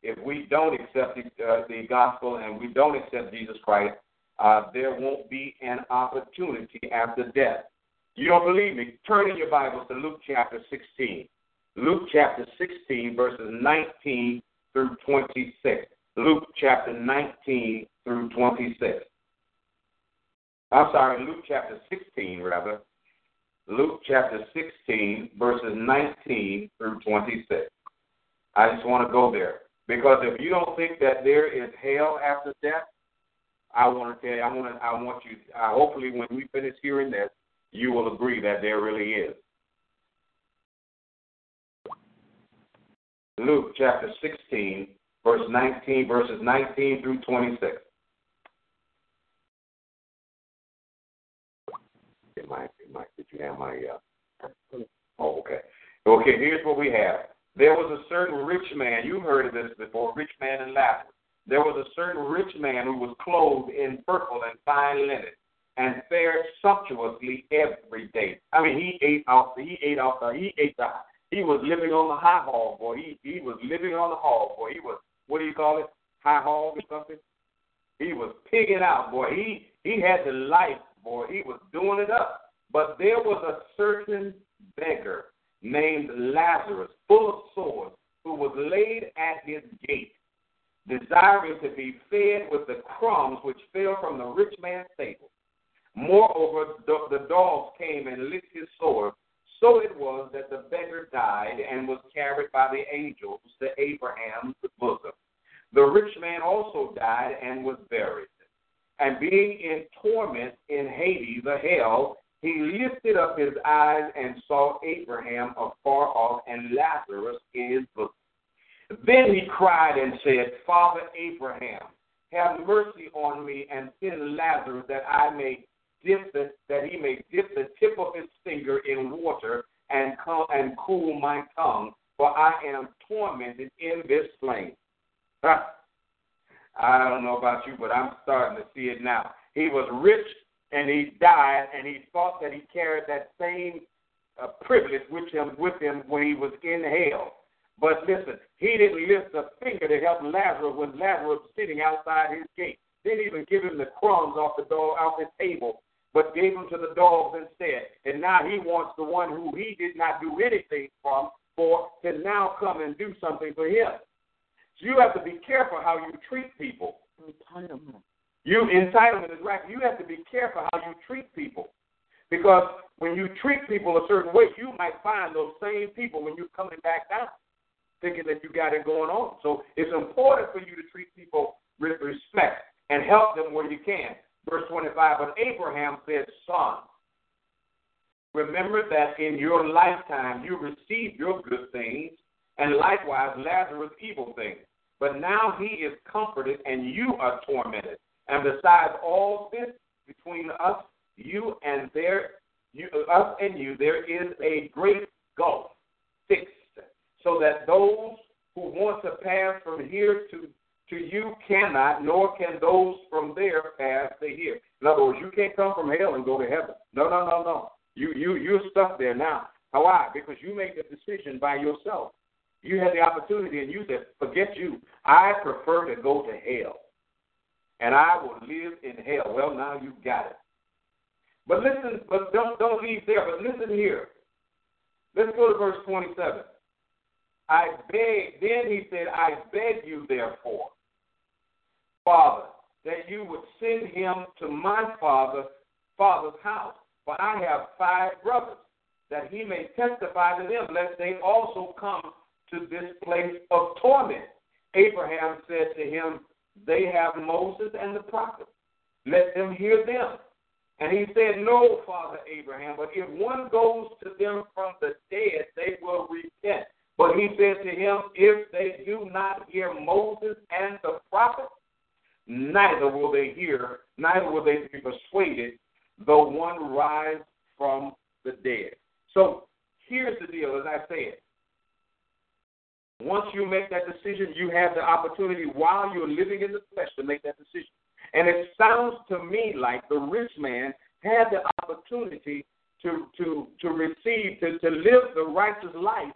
Speaker 2: if we don't accept the, uh, the gospel and we don't accept Jesus Christ, uh, there won't be an opportunity after death. You don't believe me? Turn in your Bibles to Luke chapter 16. Luke chapter 16, verses 19 through 26. Luke chapter 19 through 26. I'm sorry, Luke chapter 16, rather. Luke chapter 16, verses 19 through 26. I just want to go there. Because if you don't think that there is hell after death, I want to tell you, I want to, I want you, uh, hopefully when we finish hearing this, you will agree that there really is. Luke chapter 16, verse 19, verses 19 through 26. It might, it did you have my, uh, oh, okay. Okay, here's what we have. There was a certain rich man, you've heard of this before, rich man in Lazarus. There was a certain rich man who was clothed in purple and fine linen and fared sumptuously every day. I mean, he ate off he ate off he ate the, he was living on the high hog, boy. He he was living on the hog, boy. He was what do you call it? High hog or something? He was pigging out, boy. He he had the life, boy, he was doing it up. But there was a certain beggar named Lazarus, full of sores, who was laid at his gate, desiring to be fed with the crumbs which fell from the rich man's table. Moreover, the dogs came and licked his sores. So it was that the beggar died and was carried by the angels to Abraham's bosom. The rich man also died and was buried. And being in torment in Hades, the hell, he lifted up his eyes and saw Abraham afar off and Lazarus in his bosom. Then he cried and said, Father Abraham, have mercy on me and send Lazarus that I may that he may dip the tip of his finger in water and and cool my tongue, for I am tormented in this flame. I don't know about you, but I'm starting to see it now. He was rich and he died, and he thought that he carried that same uh, privilege with him with him when he was in hell. But listen, he didn't lift a finger to help Lazarus when Lazarus was sitting outside his gate. Didn't even give him the crumbs off the dog off his table, but gave them to the dogs instead. And now he wants the one who he did not do anything from for to now come and do something for him. So you have to be careful how you treat people.
Speaker 3: Entitlement.
Speaker 2: You entitlement is right. You have to be careful how you treat people. Because when you treat people a certain way, you might find those same people when you're coming back down, thinking that you got it going on. So it's important for you to treat people with respect and help them where you can. Verse 25, but Abraham said, Son, remember that in your lifetime you received your good things, and likewise Lazarus evil things. But now he is comforted, and you are tormented. And besides all this between us, you and there, you, us and you, there is a great gulf fixed, so that those who want to pass from here to to you cannot, nor can those from there pass to here. In other words, you can't come from hell and go to heaven. No, no, no, no. You you you're stuck there now. Why? Because you made the decision by yourself. You had the opportunity and you said, forget you. I prefer to go to hell. And I will live in hell. Well, now you've got it. But listen, but don't don't leave there. But listen here. Let's go to verse 27. I beg, then he said, I beg you, therefore, Father, that you would send him to my father, father's house. For I have five brothers, that he may testify to them, lest they also come to this place of torment. Abraham said to him, They have Moses and the prophets. Let them hear them. And he said, No, Father Abraham, but if one goes to them from the dead, they will repent. But he said to him, If they do not hear Moses and the prophets, neither will they hear, neither will they be persuaded, though one rise from the dead. So here's the deal, as I said. Once you make that decision, you have the opportunity while you're living in the flesh to make that decision. And it sounds to me like the rich man had the opportunity to to to receive to, to live the righteous life,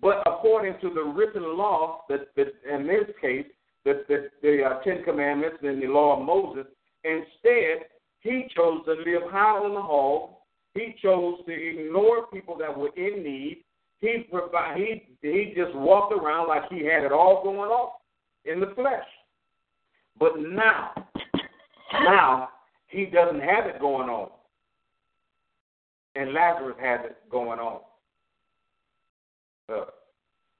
Speaker 2: but according to the written law, that, that in this case, the the, the uh, Ten Commandments and the law of Moses. Instead, he chose to live high on the hog. He chose to ignore people that were in need he provide he he just walked around like he had it all going on in the flesh. But now, now he doesn't have it going on. And Lazarus has it going on. Uh,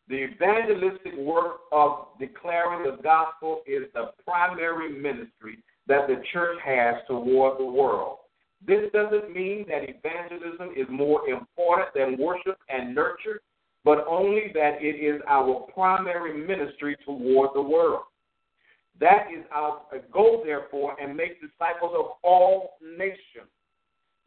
Speaker 2: the evangelistic work of declaring the gospel is the primary ministry that the church has toward the world. This doesn't mean that evangelism is more important than worship and nurture, but only that it is our primary ministry toward the world. That is our goal, therefore, and make disciples of all nations.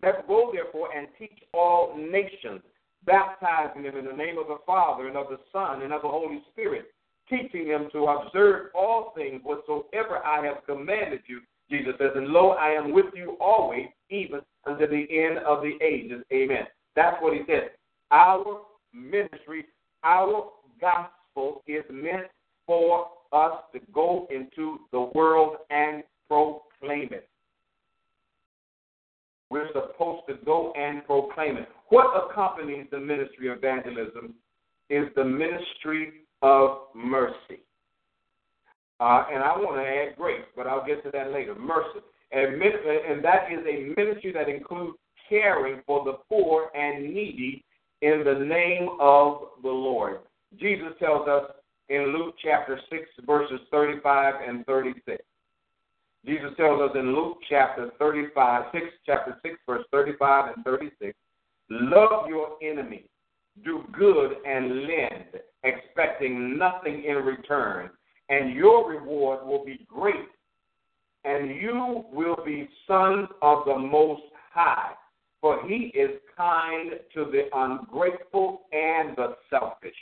Speaker 2: Let's go, therefore, and teach all nations, baptizing them in the name of the Father and of the Son and of the Holy Spirit, teaching them to observe all things whatsoever I have commanded you. Jesus says, and lo, I am with you always, even unto the end of the ages. Amen. That's what he said. Our ministry, our gospel is meant for us to go into the world and proclaim it. We're supposed to go and proclaim it. What accompanies the ministry of evangelism is the ministry of mercy. Uh, and I want to add grace, but I'll get to that later. Mercy. And, and that is a ministry that includes caring for the poor and needy in the name of the Lord. Jesus tells us in Luke chapter 6, verses 35 and 36. Jesus tells us in Luke chapter 35, 6, chapter 6, verse 35 and 36, love your enemy, do good and lend, expecting nothing in return, and your reward will be great, and you will be sons of the Most High, for he is kind to the ungrateful and the selfish.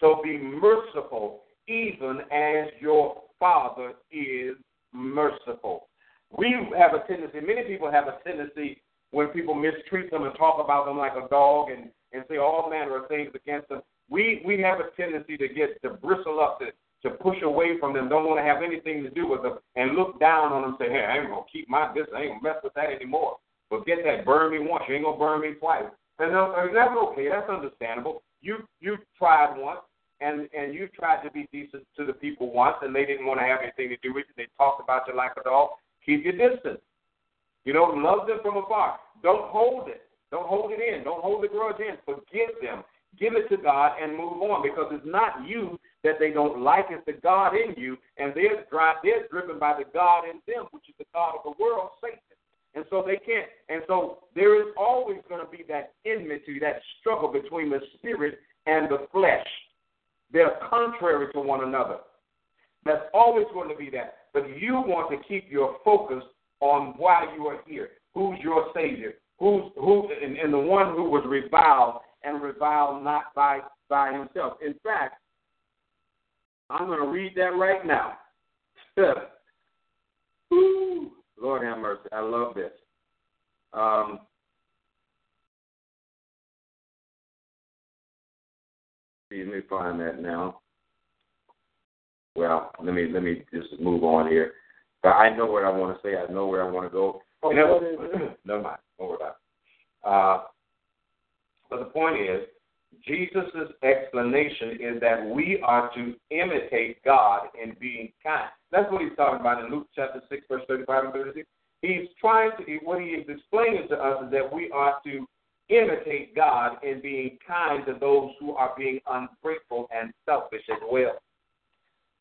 Speaker 2: So be merciful, even as your Father is merciful. We have a tendency, many people have a tendency when people mistreat them and talk about them like a dog and, and say all manner of things against them. We we have a tendency to get to bristle up, to, to push away from them, don't want to have anything to do with them, and look down on them and say, Hey, I ain't gonna keep my business, I ain't gonna mess with that anymore. Forget that, burn me once, you ain't gonna burn me twice. And that's okay, that's understandable. You you tried once, and and you tried to be decent to the people once, and they didn't want to have anything to do with you. They talked about you like a dog. Keep your distance. You know, love them from afar. Don't hold it. Don't hold it in. Don't hold the grudge in. Forgive them. Give it to God and move on because it's not you that they don't like. It's the God in you, and they're dry, they're driven by the God in them, which is the God of the world, Satan. And so they can't. And so there is always going to be that enmity, that struggle between the spirit and the flesh. They're contrary to one another. That's always going to be that. But you want to keep your focus on why you are here. Who's your Savior? Who's who and, and the one who was reviled and reviled not by by himself. In fact, I'm going to read that right now. Lord have mercy. I love this. Um, let me find that now. Well, let me let me just move on here. But I know what I want to say. I know where I want to go. Oh, never, never mind. Don't worry about it. Uh, but the point is, Jesus' explanation is that we are to imitate God in being kind. That's what he's talking about in Luke chapter 6, verse 35 and 36. He's trying to, what he is explaining to us is that we are to imitate God in being kind to those who are being ungrateful and selfish as well.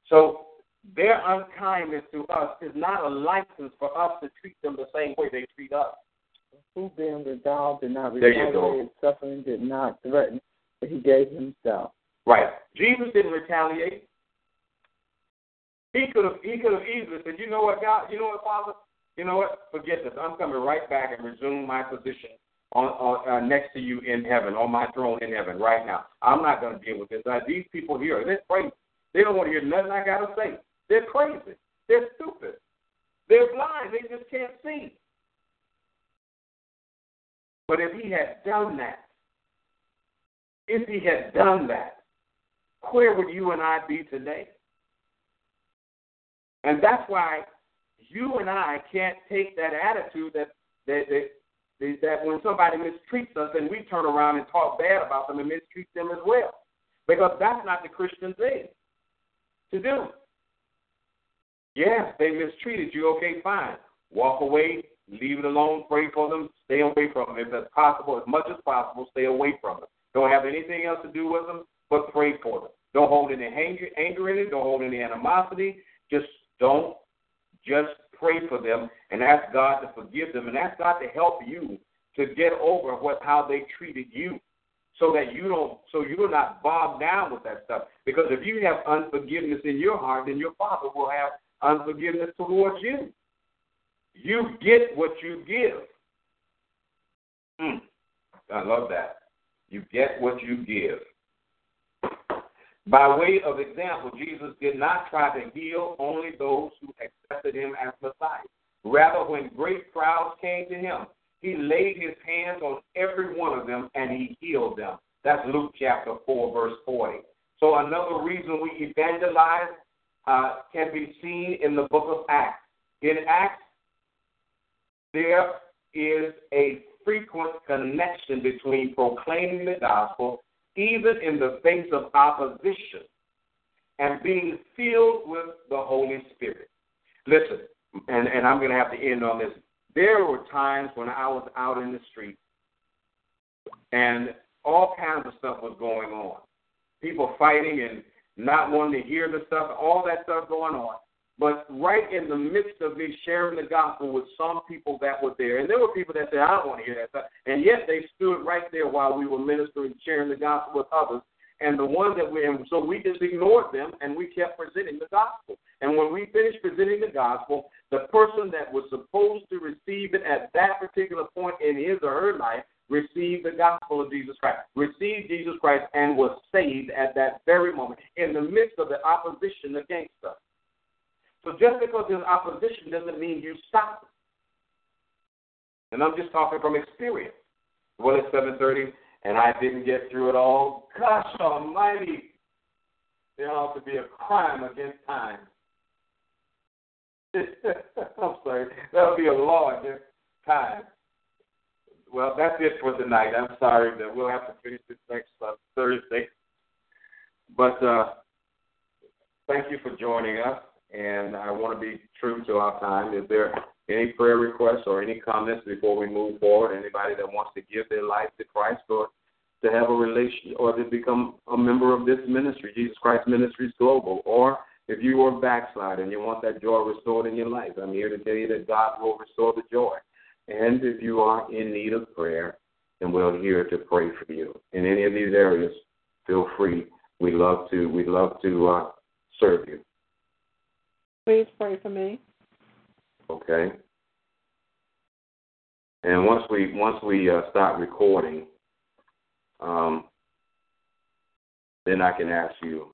Speaker 2: So their unkindness to us is not a license for us to treat them the same way they treat us.
Speaker 3: Who being resolved did not retaliate, suffering did not threaten, but he gave himself.
Speaker 2: Right. Jesus didn't retaliate. He could have he could have easily said, you know what, God, you know what, Father, you know what, forget this. I'm coming right back and resume my position on, on uh, next to you in heaven, on my throne in heaven right now. I'm not going to deal with this. Uh, these people here, they're crazy. They don't want to hear nothing I got to say. They're crazy. They're stupid. They're blind. They just can't see. But if he had done that, if he had done that, where would you and I be today? And that's why you and I can't take that attitude that that that, that when somebody mistreats us and we turn around and talk bad about them and mistreat them as well. Because that's not the Christian thing to do. Yes, they mistreated you. Okay, fine. Walk away, leave it alone, pray for them, stay away from them. If that's possible, as much as possible, stay away from them. Don't have anything else to do with them, but pray for them. Don't hold any anger, anger in it. Don't hold any animosity. Just don't. Just pray for them and ask God to forgive them and ask God to help you to get over what how they treated you so that you don't so you're not bogged down with that stuff. Because if you have unforgiveness in your heart, then your father will have unforgiveness towards you. You get what you give. Mm, I love that. You get what you give. By way of example, Jesus did not try to heal only those who accepted him as Messiah. Rather, when great crowds came to him, he laid his hands on every one of them and he healed them. That's Luke chapter 4, verse 40. So, another reason we evangelize uh, can be seen in the book of Acts. In Acts, there is a frequent connection between proclaiming the gospel, even in the face of opposition, and being filled with the Holy Spirit. Listen, and, and I'm going to have to end on this. There were times when I was out in the street and all kinds of stuff was going on. People fighting and not wanting to hear the stuff, all that stuff going on. But right in the midst of me sharing the gospel with some people that were there, and there were people that said, I don't want to hear that stuff, and yet they stood right there while we were ministering, sharing the gospel with others. And the ones that we, and so we just ignored them and we kept presenting the gospel. And when we finished presenting the gospel, the person that was supposed to receive it at that particular point in his or her life received the gospel of Jesus Christ, received Jesus Christ, and was saved at that very moment in the midst of the opposition against us. So just because there's opposition doesn't mean you stop. And I'm just talking from experience. Well, it's 7:30, and I didn't get through it all. Gosh Almighty, there ought to be a crime against time. I'm sorry, that would be a law against time. Well, that's it for tonight. I'm sorry that we'll have to finish this next uh, Thursday. But uh, thank you for joining us and I want to be true to our time. Is there any prayer requests or any comments before we move forward? Anybody that wants to give their life to Christ or to have a relation or to become a member of this ministry, Jesus Christ Ministries Global, or if you are backslide and you want that joy restored in your life, I'm here to tell you that God will restore the joy. And if you are in need of prayer, then we're here to pray for you. In any of these areas, feel free. We love to we love to uh, serve you.
Speaker 3: Please pray for me.
Speaker 2: Okay. And once we once we uh, start recording, um, then I can ask you.